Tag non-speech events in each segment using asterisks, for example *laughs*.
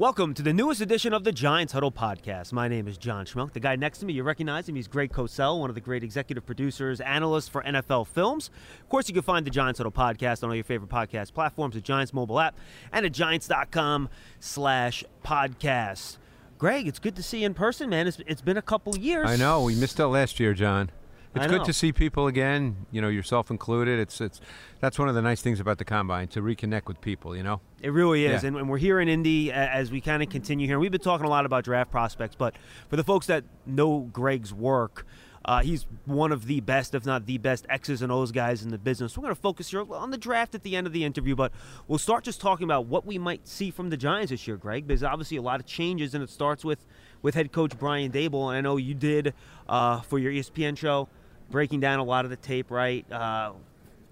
Welcome to the newest edition of the Giants Huddle podcast. My name is John Schmeelk. The guy next to me, you recognize him. He's Greg Cosell, one of the great executive producers, analysts for NFL Films. Of course, you can find the Giants Huddle podcast on all your favorite podcast platforms, the Giants mobile app, and at giants.com slash podcast. Greg, it's good to see you in person, man. It's, it's been a couple years. I know. We missed out last year, John. It's good to see people again. You know, yourself included. It's it's that's one of the nice things about the combine to reconnect with people. You know. It really is. Yeah. And, and we're here in Indy as we kind of continue here. We've been talking a lot about draft prospects, but for the folks that know Greg's work, uh, he's one of the best, if not the best, X's and O's guys in the business. We're going to focus here on the draft at the end of the interview, but we'll start just talking about what we might see from the Giants this year, Greg. There's obviously a lot of changes, and it starts with, with head coach Brian Daboll. And I know you did uh, for your ESPN show, breaking down a lot of the tape, right? Uh,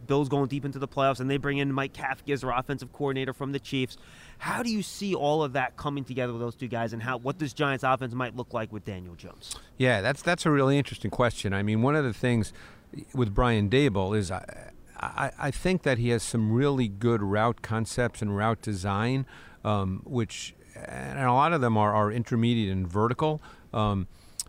Bills going deep into the playoffs, and they bring in Mike Kafka as their offensive coordinator from the Chiefs. How do you see all of that coming together with those two guys, and how what this Giants offense might look like with Daniel Jones? Yeah, that's that's a really interesting question. I mean, one of the things with Brian Daboll is I, I, I think that he has some really good route concepts and route design, um, which and a lot of them are, are intermediate and vertical. Um,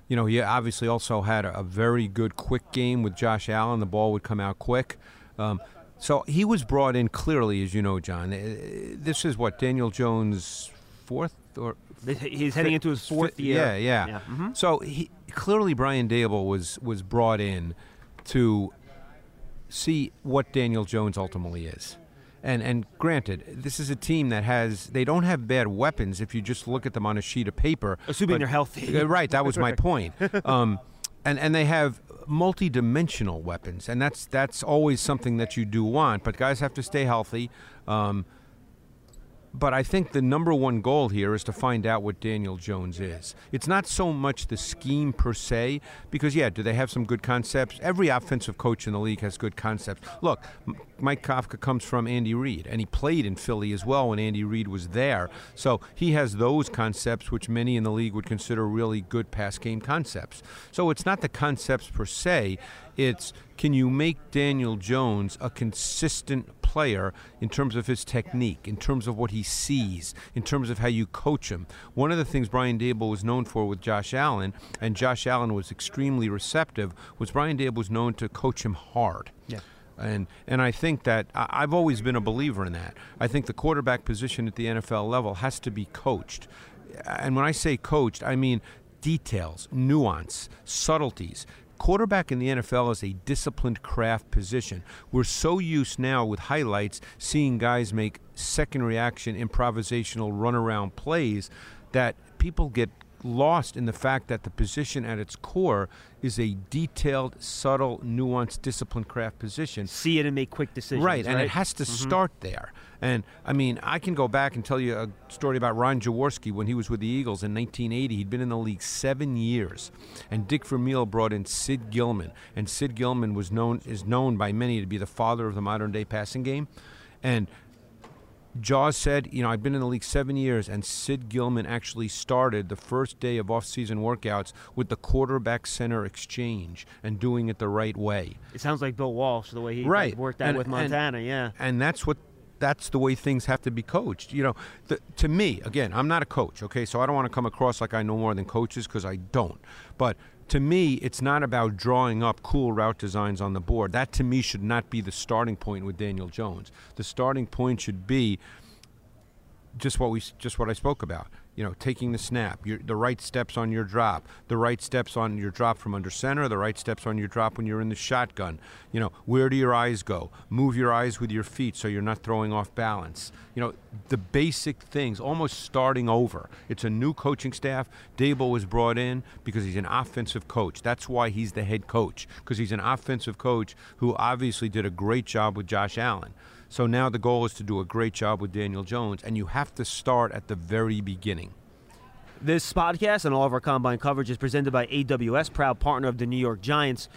you know, he obviously also had a, a very good quick game with Josh Allen. The ball would come out quick. Um, so he was brought in clearly, as you know, John. Uh, This is what Daniel Jones' fourth or He's heading into his fourth year. Yeah, yeah. Yeah, mhm. So he clearly Brian Daboll was was brought in to see what Daniel Jones ultimately is. And and granted, this is a team that has they don't have bad weapons if you just look at them on a sheet of paper. Assuming but- they're healthy. *laughs* Right, that was my *laughs* point. Um, and and they have multi-dimensional weapons, and that's that's always something that you do want. But guys have to stay healthy. Um, but I think the number one goal here is to find out what Daniel Jones is. It's not so much the scheme per se, because, yeah, do they have some good concepts? Every offensive coach in the league has good concepts. Look, Mike Kafka comes from Andy Reid, and he played in Philly as well when Andy Reid was there. So he has those concepts, which many in the league would consider really good pass game concepts. So it's not the concepts per se, it's can you make Daniel Jones a consistent player in terms of his technique, in terms of what he sees, in terms of how you coach him. One of the things Brian Daboll was known for with Josh Allen, and Josh Allen was extremely receptive, was Brian Daboll was known to coach him hard. Yeah. And and I think that I've always been a believer in that. I think the quarterback position at the NFL level has to be coached. And when I say coached, I mean details, nuance, subtleties. Quarterback in the NFL is a disciplined craft position. We're so used now with highlights seeing guys make second reaction improvisational runaround plays that people get lost in the fact that the position at its core is a detailed, subtle, nuanced, disciplined craft position. See it and make quick decisions. Right, and right? it has to mm-hmm. start there. And I mean, I can go back and tell you a story about Ron Jaworski when he was with the Eagles in 1980. He'd been in the league seven years, and Dick Vermeil brought in Sid Gilman, and Sid Gilman was known is known by many to be the father of the modern day passing game, and. Jaws said, you know, I've been in the league seven years, and Sid Gilman actually started the first day of off-season workouts with the quarterback center exchange and doing it the right way. It sounds like Bill Walsh, the way he Right. worked out And- with and- Montana. yeah. and that's what that's the way things have to be coached you know the, to me again i'm not a coach okay so i don't want to come across like i know more than coaches because i don't but to me it's not about drawing up cool route designs on the board that to me should not be the starting point with daniel jones the starting point should be just what we just what I spoke about. You know, taking the snap, your, the right steps on your drop, the right steps on your drop from under center, the right steps on your drop when you're in the shotgun. You know, where do your eyes go? Move your eyes with your feet so you're not throwing off balance. You know, the basic things, almost starting over. It's a new coaching staff. Daboll was brought in because he's an offensive coach. That's why he's the head coach because he's an offensive coach who obviously did a great job with Josh Allen. So now the goal is to do a great job with Daniel Jones, and you have to start at the very beginning. This podcast and all of our combine coverage is presented by AWS, proud partner of the New York Giants.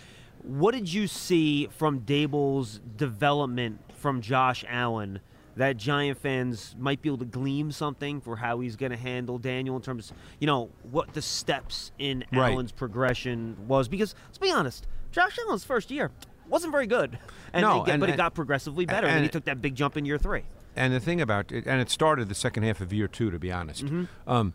What did you see from Daboll's development from Josh Allen that Giant fans might be able to glean something for how he's going to handle Daniel in terms, of, you know, what the steps in Right. Allen's progression was? Because let's be honest, Josh Allen's first year wasn't very good, and, No, get- and- but it got progressively better, and, then he took that big jump in year three. and the thing about it, and it started the second half of year two, to be honest. Um,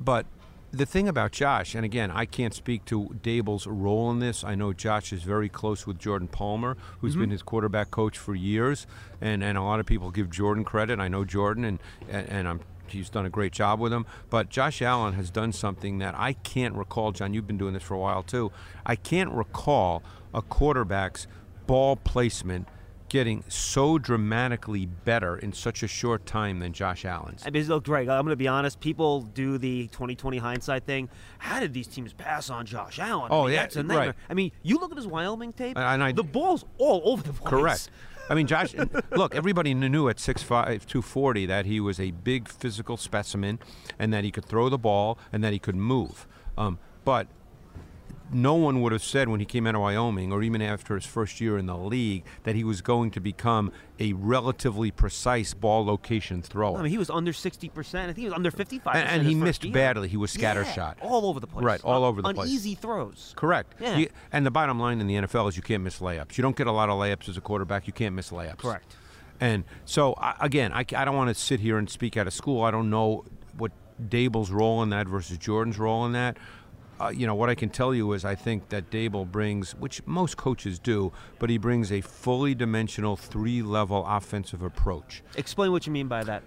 but the thing about Josh, and again, I can't speak to Daboll's role in this. I know Josh is very close with Jordan Palmer, who's been his quarterback coach for years, and, and a lot of people give Jordan credit. I know Jordan, and, and, and I'm he's done a great job with him. But Josh Allen has done something that I can't recall. John, you've been doing this for a while too. I can't recall a quarterback's ball placement getting so dramatically better in such a short time than Josh Allen's. I mean, look, Greg, I'm going to be honest. People do the 2020 hindsight thing. How did these teams pass on Josh Allen? I Oh, mean, yeah, that's a nightmare. right. I mean, you look at his Wyoming tape. And I- the ball's all over the place. Correct. I mean, Josh, look, everybody knew at 6'5", 240 that he was a big physical specimen and that he could throw the ball and that he could move. Um, but no one would have said when he came out of Wyoming or even after his first year in the league that he was going to become a relatively precise ball location thrower. I mean, he was under 60%. I think he was under 55 and, and he missed badly. He was scattershot. all over the place. Right, all over the place. easy throws. Correct. Yeah. You- and the bottom line in the NFL is you can't miss layups. You don't get a lot of layups as a quarterback. You can't miss layups. Correct. And so, I, again, I, I don't want to sit here and speak out of school. I don't know what Daboll's role in that versus Jordan's role in that. Uh, you know, what I can tell you is I think that Daboll brings, which most coaches do, but he brings a fully dimensional three level offensive approach Explain what you mean by that.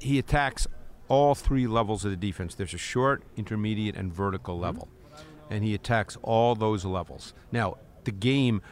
he attacks all three levels of the defense. There's a short, intermediate, and vertical Mm-hmm. level, and he attacks all those levels. Now, the game,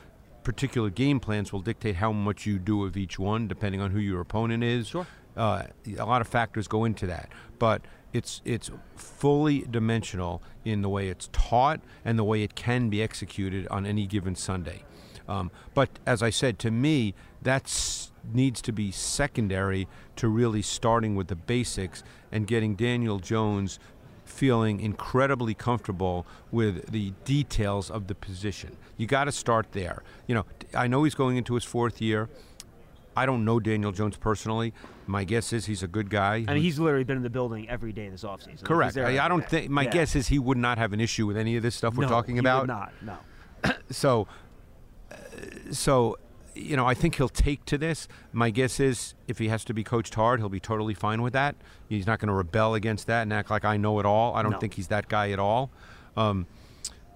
particular game plans will dictate how much you do of each one, depending on who your opponent is. Sure. Uh, a lot of factors go into that, but it's it's fully dimensional in the way it's taught and the way it can be executed on any given Sunday. Um, but as I said, to me, that needs to be secondary to really starting with the basics and getting Daniel Jones feeling incredibly comfortable with the details of the position. You got to start there. You know, I know he's going into his fourth year. I don't know Daniel Jones personally. My guess is he's a good guy. I mean, he's literally been in the building every day this offseason. Correct. I, I don't think. My Yeah. guess is he would not have an issue with any of this stuff we're No, talking he would about. not. No. *clears throat* so uh, so you know i think he'll take to this my guess is if he has to be coached hard he'll be totally fine with that he's not going to rebel against that and act like i know it all i don't No. think he's that guy at all um,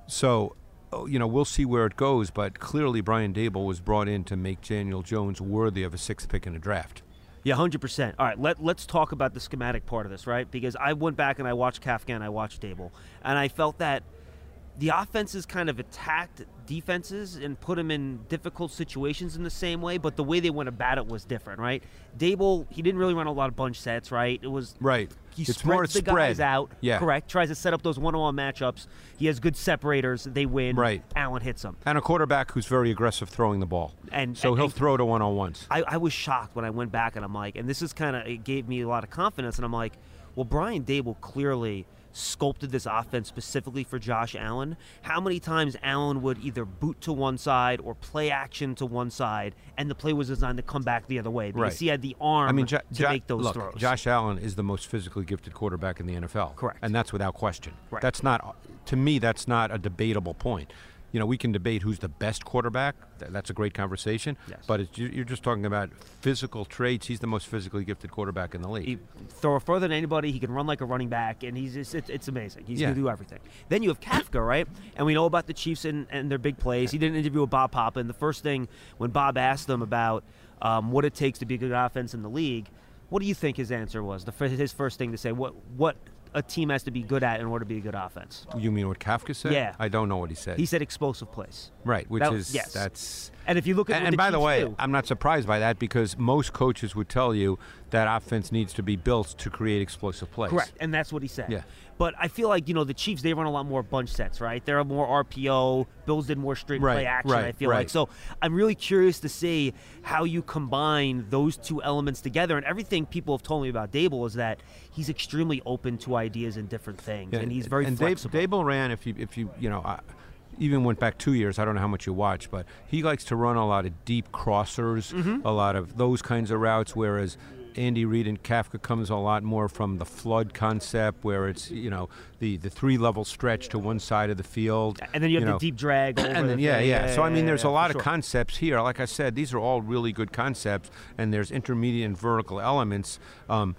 so Oh, you know we'll see where it goes but clearly brian daboll was brought in to make daniel jones worthy of a sixth pick in a draft Yeah, hundred percent. All right, let let's talk about the schematic part of this, right? Because I went back and I watched Kafka and I watched Daboll, and I felt that the offenses kind of attacked defenses and put them in difficult situations in the same way, but the way they went about it was different, right? Daboll, he didn't really run a lot of bunch sets, right? It was right he it's spreads more the spread guys out. yeah correct. Tries to set up those one-on-one matchups. He has good separators. They win. Right. Allen hits them. and a quarterback who's very aggressive throwing the ball And- so and- he'll and- throw to one-on-ones I, I was shocked when I went back and I'm like, and this is kind of, it gave me a lot of confidence. And I'm like, well, Brian Daboll clearly sculpted this offense specifically for Josh Allen. How many times Allen would either boot to one side or play action to one side, and the play was designed to come back the other way because Right. he had the arm I mean, Jo- to Jo- make those look, throws. Josh Allen is the most physically gifted quarterback in the NFL. Correct. and that's without question. Right. That's not, to me, that's not a debatable point. You know, we can debate who's the best quarterback. That's a great conversation. Yes. But you're just talking about physical traits. He's the most physically gifted quarterback in the league. He throw further than anybody. He can run like a running back, and he's just, it's, it's amazing. He's Yeah. gonna do everything. Then you have Kafka, right? And we know about the Chiefs and, and their big plays. He did an interview with Bob and the first thing when Bob asked him about um, what it takes to be a good offense in the league, what do you think his answer was? The his first thing to say, what what a team has to be good at in order to be a good offense. you mean what Kafka said? Yeah. I don't know what he said. He said explosive plays. right, which that- is yes. that's. And if you look at And, and the by the way, do- I'm not surprised by that because most coaches would tell you that offense needs to be built to create explosive plays. Correct, and that's what he said. Yeah. But I feel like you know the Chiefs they run a lot more bunch sets, right? They're more RPO. Bills did more straight Right, play action. right, I feel right. like so. I'm really curious to see how you combine those two elements together. And everything people have told me about Daboll is that he's extremely open to ideas and different things, Yeah, and he's very and Dave- flexible. Daboll ran if you if you you know. I, even went back two years. I don't know how much you watch, but he likes to run a lot of deep crossers, Mm-hmm. a lot of those kinds of routes. Whereas Andy Reid and Kafka comes a lot more from the flood concept, where it's you know the the three level stretch to one side of the field, And then you have know. the deep drag. *clears throat* Over and then the yeah, thing. yeah. So I mean, there's yeah, a lot of sure. concepts here. Like I said, these are all really good concepts, and there's intermediate and vertical elements. Um,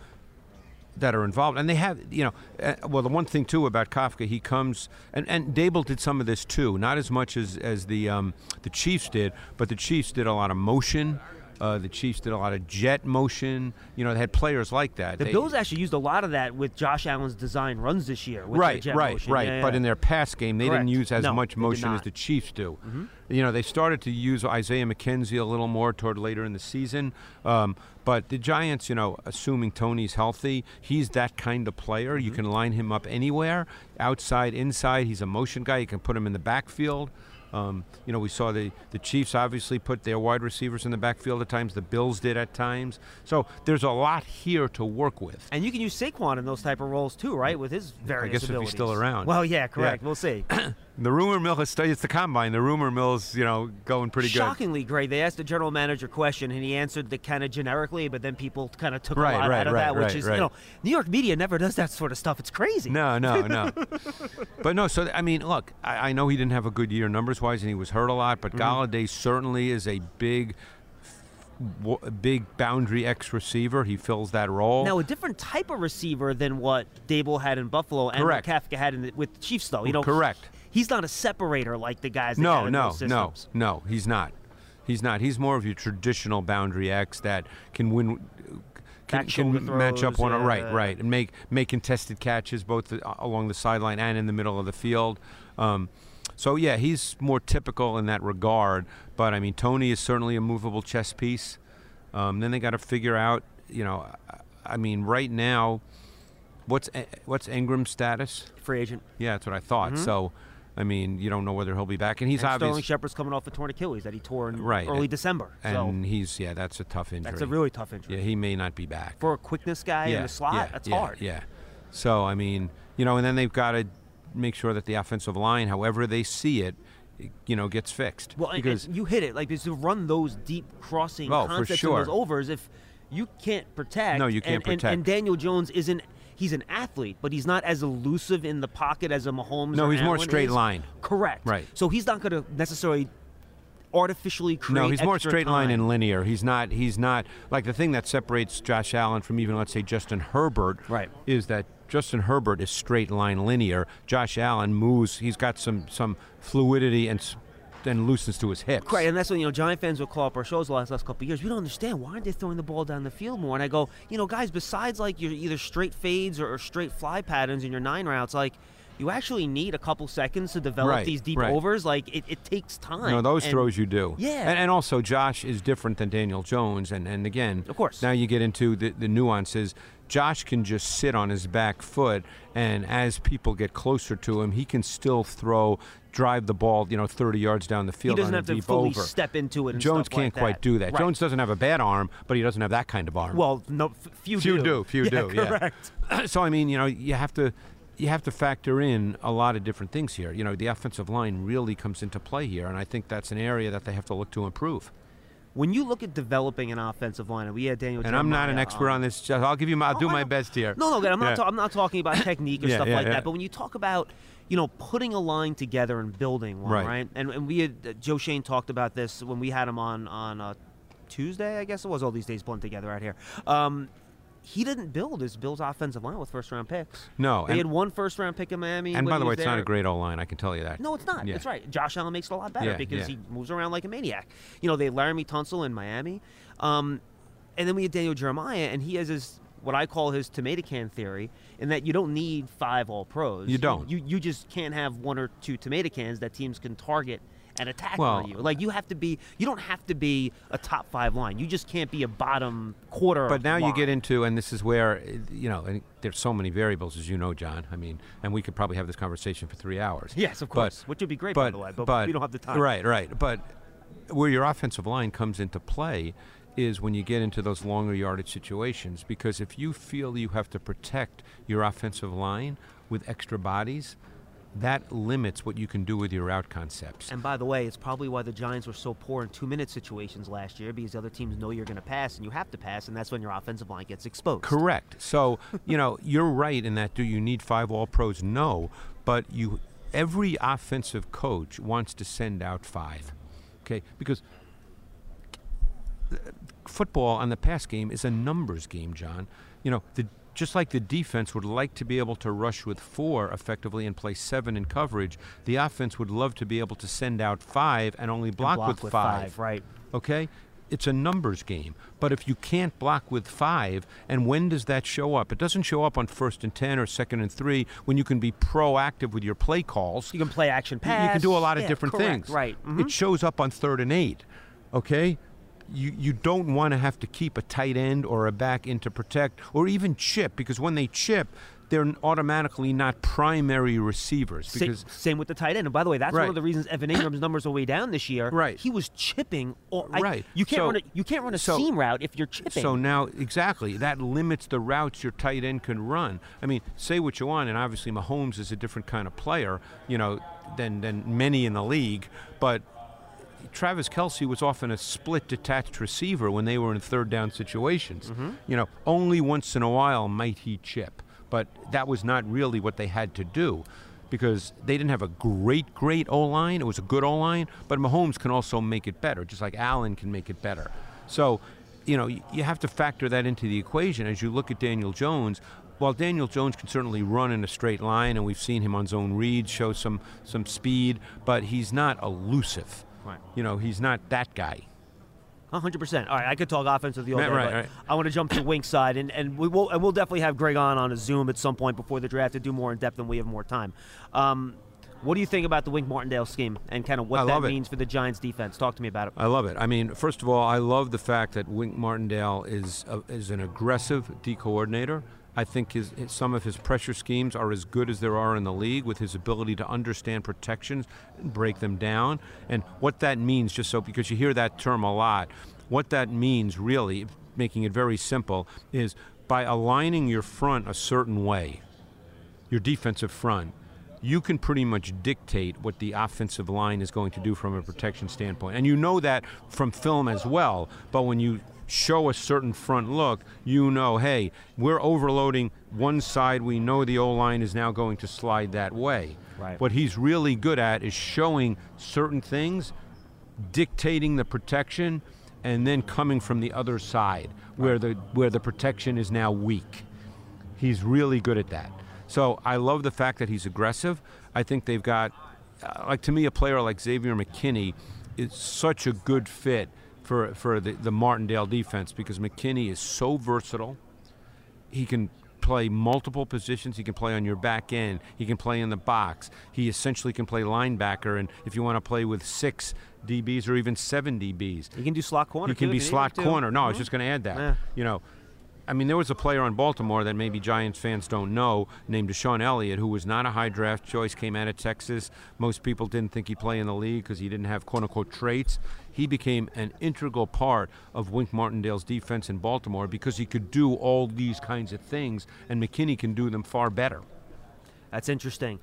that are involved, and they have, you know, uh, well, the one thing too about Kafka, he comes, and, and Daboll did some of this too, not as much as as the um, the Chiefs did, but the Chiefs did a lot of motion. Uh, the Chiefs did a lot of jet motion. You know, they had players like that. The They- Bills actually used a lot of that with Josh Allen's design runs this year. With right, jet right, motion. right. Yeah, But yeah. in their pass game, they Correct. didn't use as No, much motion as the Chiefs do. You know, they started to use Isaiah McKenzie a little more toward later in the season. Um, but the Giants, you know, assuming Toney's healthy, he's that kind of player. You can line him up anywhere, outside, inside. He's a motion guy. You can put him in the backfield. Um, you know, we saw the, the Chiefs obviously put their wide receivers in the backfield at times. The Bills did at times. So there's a lot here to work with. And you can use Saquon in those type of roles too, right? With his various I guess if he's abilities. still around. Well, yeah, correct. We'll see. *clears throat* The rumor mill has it's the combine. The rumor mill's you know going pretty good. Shockingly great. They asked the general manager question, and he answered the kind of generically, but then people kind of took Right, a lot right, out of right, that, which is you know, New York media never does that sort of stuff. It's crazy. No, no, *laughs* no. but no, so I mean, look, I, I know he didn't have a good year numbers wise, and he was hurt a lot. But Mm-hmm. Golladay certainly is a big, big boundary X receiver. He fills that role. Now a different type of receiver than what Daboll had in Buffalo and Correct. Kafka had in the, with the Chiefs, though. You know, Correct. He's not a separator like the guys. That no, no, no, no. He's not. He's not. He's more of your traditional boundary X that can win. Uh, can, Back shoulder can match up one yeah, right, uh, right, and make make contested catches both the, along the sideline and in the middle of the field. Um, so yeah, he's more typical in that regard. But I mean, Toney is certainly a movable chess piece. Um, then they got to figure out, you know, I- mean, right now, what's E- what's Engram's status? Free agent. Yeah, that's what I thought. Mm-hmm. So, I mean, you don't know whether he'll be back, and he's and Sterling Shepard's coming off a torn Achilles that he tore in Right, early and- December. and so he's yeah, that's a tough injury. that's a really tough injury. yeah, he may not be back. For a quickness guy yeah, in the slot, yeah, that's yeah, hard. Yeah. So I mean, you know, and then they've got to make sure that the offensive line, however they see it, you know, gets fixed. Well, because and you hit it like because to run those deep crossing Oh, for concepts sure. and those overs, if you can't protect, No, you can't and, and- protect. And, Daniel Jones isn't. He's an athlete, but he's not as elusive in the pocket as a Mahomes. No, he's more straight is. line. Correct. Right. So he's not going to necessarily artificially create. no, he's more straight line and linear. He's not. He's not like the thing that separates Josh Allen from even let's say Justin Herbert. Right. Is that Justin Herbert is straight line linear. Josh Allen moves. He's got some some fluidity and and loosens to his hips. Right, and that's when you know Giant fans would call up our shows the last last couple of years. We don't understand why aren't they throwing the ball down the field more? And I go, you know, guys, besides like your either straight fades or, or straight fly patterns in your nine routes, like you actually need a couple seconds to develop Right, these deep right. overs. Like it, it takes time. No, those And- throws you do. Yeah. And, and also, Josh is different than Daniel Jones. And, and again, Of course. now you get into the, the nuances. Josh can just sit on his back foot, and as people get closer to him, he can still throw, drive the ball, you know, 30 yards down the field. He doesn't on have a to fully over. step into it. And Jones can't quite that. do that. Right. Jones doesn't have a bad arm, but he doesn't have that kind of arm. Well, no, f- few, few do. do, few *laughs* yeah, do. Yeah. Correct. *clears throat* so I mean, you know, you have to you have to factor in a lot of different things here. You know, the offensive line really comes into play here, and I think that's an area that they have to look to improve. When you look at developing an offensive line, and we had Daniel. And I'm not an expert on on this. I'll give you my. I'll Oh, do my best here. No, no. I'm not. Yeah. ta- I'm not talking about *laughs* technique or Yeah, stuff yeah, like that. But when you talk about, you know, putting a line together and building one, Right. right? And, and we had uh, Joe Schoen talked about this when we had him on on uh, Tuesday, I guess it was. All these days blend together out here. Um, he didn't build his Bills offensive line with first round picks. No, they had one first round pick in Miami. And by the way, it's not a great O line. I can tell you that. No, it's not. Yeah. That's right. Josh Allen makes it a lot better Yeah, because yeah. he moves around like a maniac. You know, they had Laremy Tunsil in Miami, um, and then we had Daniel Jeremiah, and he has his what I call his tomato can theory, in that you don't need five All Pros. You don't. You you just can't have one or two tomato cans that teams can target and attack Well- on you. Like you have to be. You don't have to be a top five line. You just can't be a bottom quarter. But now you get into, and this is where, you know, and there's so many variables, as you know, John. I mean, and we could probably have this conversation for three hours. Yes, of But- course. Which would be great, by the way. But, we don't have the time. Right, right. But where your offensive line comes into play is when you get into those longer yardage situations. Because if you feel you have to protect your offensive line with extra bodies, that limits what you can do with your out concepts. And by the way, it's probably why the Giants were so poor in two-minute situations last year because the other teams know you're going to pass and you have to pass, and that's when your offensive line gets exposed. Correct. So you know *laughs* you're right in that. Do you need five All Pros? No, but you. Every offensive coach wants to send out five, okay? Because football on the pass game is a numbers game, John. You know, the, just like the defense would like to be able to rush with four effectively and play seven in coverage, the offense would love to be able to send out five and only block, block with, with five. five, right. Okay? It's a numbers game. But if you can't block with five, and when does that show up? It doesn't show up on first and 10 or second and three when you can be proactive with your play calls. You can play action pass. You can do a lot of Yeah, different correct, things. Right. mhm. It shows up on third and eight. Okay? You, you don't want to have to keep a tight end or a back in to protect or even chip because when they chip, they're automatically not primary receivers because same with the tight end. And by the way, that's one of the reasons Evan *clears throat* Engram's numbers are way down this year. Right. He was chipping. All, I- Right. you can't So- run a, you can't run a so- seam route if you're chipping. So now, exactly, that limits the routes your tight end can run. I mean, say what you want, and obviously Mahomes is a different kind of player, you know, than than many in the league. But Travis Kelce was often a split detached receiver when they were in third down situations. Mm-hmm. You know, only once in a while might he chip, but that was not really what they had to do. Because they didn't have a great, great O line. It was a good O line, but Mahomes can also make it better, just like Allen can make it better. So, you know, you have to factor that into the equation as you look at Daniel Jones. While Daniel Jones can certainly run in a straight line, and we've seen him on zone reads show some some speed, but he's not elusive. Right. You know, he's not that guy. hundred percent. All right, I could talk offense with you all Right, day, right, but right. I want to jump to the wing side, and, and we will and we'll definitely have Greg on on a Zoom at some point before the draft to do more in depth when we have more time. Um, what do you think about the Wink Martindale scheme and kind of what that it. means for the Giants defense? Talk to me about it. I love it. I mean, first of all, I love the fact that Wink Martindale is a, is an aggressive D coordinator. I think his, his some of his pressure schemes are as good as there are in the league with his ability to understand protections and break them down. And what that means, just so because you hear that term a lot, what that means really, making it very simple, is by aligning your front a certain way, your defensive front, you can pretty much dictate what the offensive line is going to do from a protection standpoint. And you know that from film as well. But when you show a certain front look, you know, hey, we're overloading one side. We know the O line is now going to slide that way. Right. What he's really good at is showing certain things, dictating the protection, and then coming from the other side where the where the protection is now weak. He's really good at that. So I love the fact that he's aggressive. I think they've got, uh, like to me, a player like Xavier McKinney is such a good fit for for the, the Martindale defense because McKinney is so versatile. He can play multiple positions. He can play on your back end. He can play in the box. He essentially can play linebacker. And if you want to play with six DBs or even seven DBs, You can do slot corner. he can too, be if you need slot corner. No, I was Mhm. just going to add that. Yeah. You know, I mean, there was a player on Baltimore that maybe Giants fans don't know named DeShon Elliott, who was not a high draft choice, came out of Texas. Most people didn't think he'd play in the league because he didn't have quote unquote traits. He became an integral part of Wink Martindale's defense in Baltimore because he could do all these kinds of things, and McKinney can do them far better. That's interesting.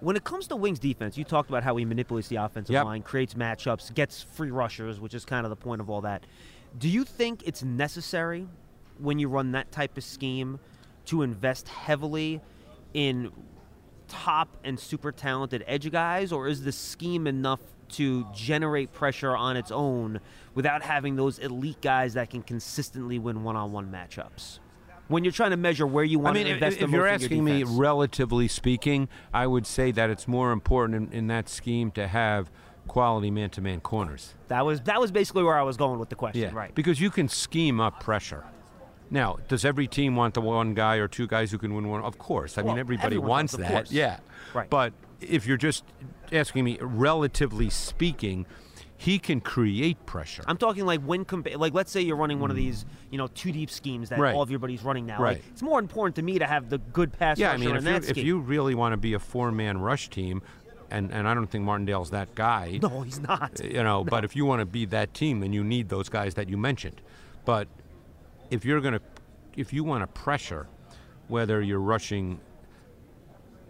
When it comes to Wink's defense, you talked about how he manipulates the offensive Yep. line, creates matchups, gets free rushers, which is kind of the point of all that. Do you think it's necessary when you run that type of scheme to invest heavily in top and super talented edge guys, or is the scheme enough to generate pressure on its own without having those elite guys that can consistently win one-on-one matchups? When you're trying to measure where you want I mean, to if, invest the if most you're in your asking me, relatively speaking, I would say that it's more important in, in that scheme to have quality man-to-man corners. That was that was basically where I was going with the question, Yeah, right? Because you can scheme up pressure. Now, does every team want the one guy or two guys who can win one? Of course. I Well, mean, everybody wants that. course. Yeah. Right. But if you're just asking me, relatively speaking, he can create pressure. I'm talking like when compa- like let's say you're running one of these, you know, two deep schemes that. Right. all of your everybody's running now. Right. Like, it's more important to me to have the good pass yeah, I rusher mean, in if that you, if you really want to be a four-man rush team, and, and I don't think Martindale's that guy. no, he's not. you know *laughs* but if you want to be that team then you need those guys that you mentioned but if you're going to if you want to pressure whether you're rushing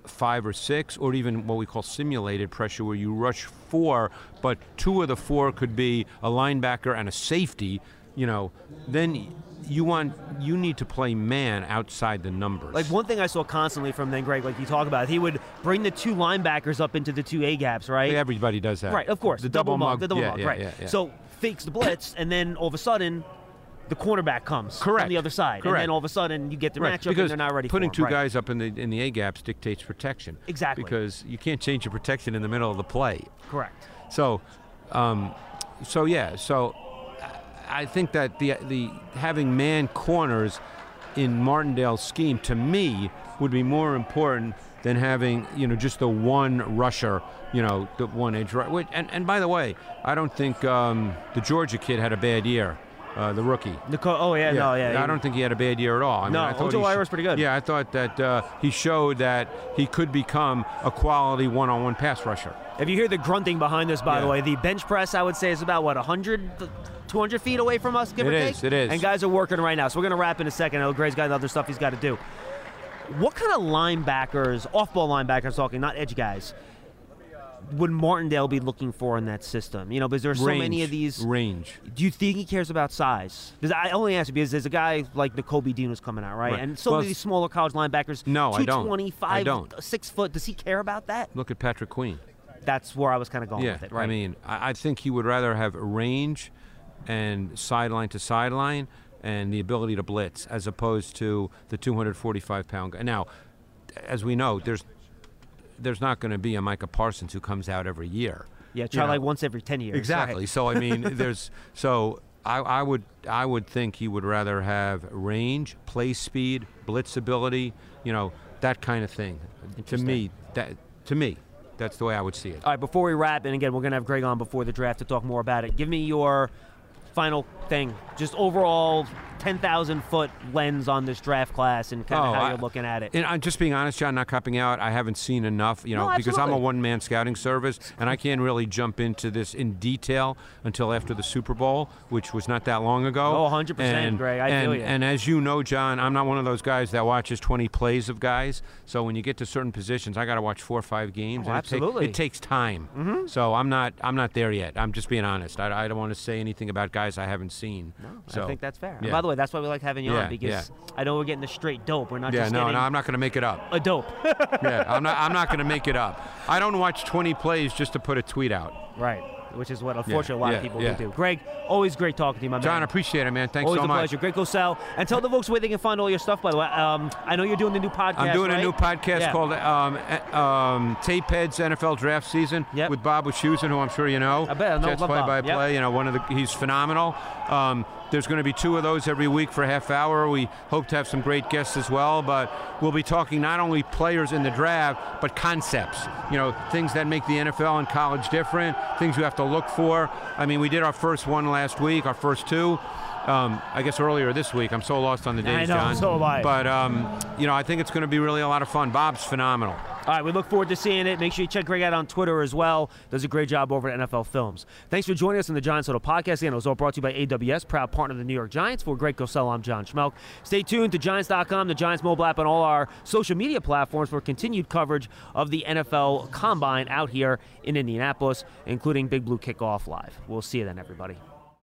five or six, or even what we call simulated pressure, where you rush four, but two of the four could be a linebacker and a safety. You know, then you want you need to play man outside the numbers. Like one thing I saw constantly from then Greg, like you talk about, he would bring the two linebackers up into the two A gaps, right? Everybody does that. Right, of course. The double, double mug, mug, the double yeah, mug, yeah, right. yeah. So fakes the blitz, and then all of a sudden, the cornerback comes Correct. from the other side, and then all of a sudden you get the Right, matchup, because and they're not ready putting two. Right. guys up in the in the A gaps dictates protection. Exactly. Because you can't change your protection in the middle of the play. Correct. So, um, so yeah. So, I think that the the having man corners in Martindale's scheme to me would be more important than having you know just the one rusher, you know, the one edge. ru- Which, and and by the way, I don't think um, the Georgia kid had a bad year. Uh, the rookie. Nicole, oh yeah, no, yeah. I don't think he had a bad year at all. I mean, No, I thought Ojo sh- was pretty good. Yeah, I thought that uh, he showed that he could become a quality one-on-one pass rusher. If you hear the grunting behind us, by the way, the bench press I would say is about what 100, 200 feet away from us, give It or is, take. it is. And guys are working right now, so we're gonna wrap in a second. I know Gray's got other stuff he's got to do. What kind of linebackers, off-ball linebackers, talking, not edge guys, would Martindale be looking for in that system? You know, because there's so range, many of these. range. Do you think he cares about size? Because I only ask you because there's a guy like Nakobe Dean who's coming out, right? Right. And so Well, many these smaller college linebackers. No, I don't. 225, I don't. six foot. Does he care about that? Look at Patrick Queen. That's where I was kind of going yeah, with it, right? I mean, I, I think he would rather have range and sideline to sideline and the ability to blitz as opposed to the 245 pound guy. Now, as we know, there's there's not going to be a Micah Parsons who comes out every year. Yeah, you try know. like once every ten years. Exactly. right. So I mean, *laughs* there's so I, I would I would think he would rather have range, play speed, blitz ability, you know, that kind of thing. To me, that to me, that's the way I would see it. All right, before we wrap, and again, we're gonna have Greg on before the draft to talk more about it. Give me your final thing, just overall ten thousand foot lens on this draft class and kind of Oh, how I- you're looking at it. And I'm just being honest, John, not copping out. I haven't seen enough, you know, No, because I'm a one-man scouting service, and I can't really jump into this in detail until after the Super Bowl, which was not that long ago. Oh, 100%, and, Greg, I and, feel you. And as you know, John, I'm not one of those guys that watches 20 plays of guys. So when you get to certain positions, I got to watch four or five games. Oh, and it take- absolutely. it takes time. Mm-hmm. So I'm not, I'm not there yet. I'm just being honest. I, I don't want to say anything about guys I haven't seen. so I think that's fair. And yeah. by the way, that's why we like having you Yeah, on because yeah. I know we're getting the straight dope. We're not yeah, just no, no, I'm not going to make it up. a dope. yeah, I'm not. I'm not going *laughs* to make it up. I don't watch 20 plays just to put a tweet out. right. Which is what unfortunately a lot of people yeah. do. Greg, always great talking to you, my man. John, man. appreciate it, man. Thanks Always so a much. pleasure. Greg Cosell. And tell the folks where they can find all your stuff, by the way. Um, I know you're doing the new podcast. I'm doing right? a new podcast Yeah. called um, eh, um, Tape Heads NFL Draft Season Yep. with Bob Wischusen, who I'm sure you know. I bet I know Jets Bob. play-by-play. Yep. You know, one of the he's phenomenal. Um, there's going to be two of those every week for half hour. We hope to have some great guests as well, but we'll be talking not only players in the draft, but concepts. You know, things that make the NFL and college different, things you have to look for. I mean, we did our first one last week, our first two. Um, I guess earlier this week. I'm so lost on the days, I know, John. so I. But um, you know, I think it's going to be really a lot of fun. Bob's phenomenal. All right, we look forward to seeing it. Make sure you check Greg out on Twitter as well. Does a great job over at NFL Films. Thanks for joining us on the Giants Huddle podcast. Again, it was all brought to you by AWS, proud partner of the New York Giants. For Greg Cosell, I'm John Schmeelk. Stay tuned to Giants.com, the Giants mobile app, and all our social media platforms for continued coverage of the NFL Combine out here in Indianapolis, including Big Blue Kickoff Live. We'll see you then, everybody.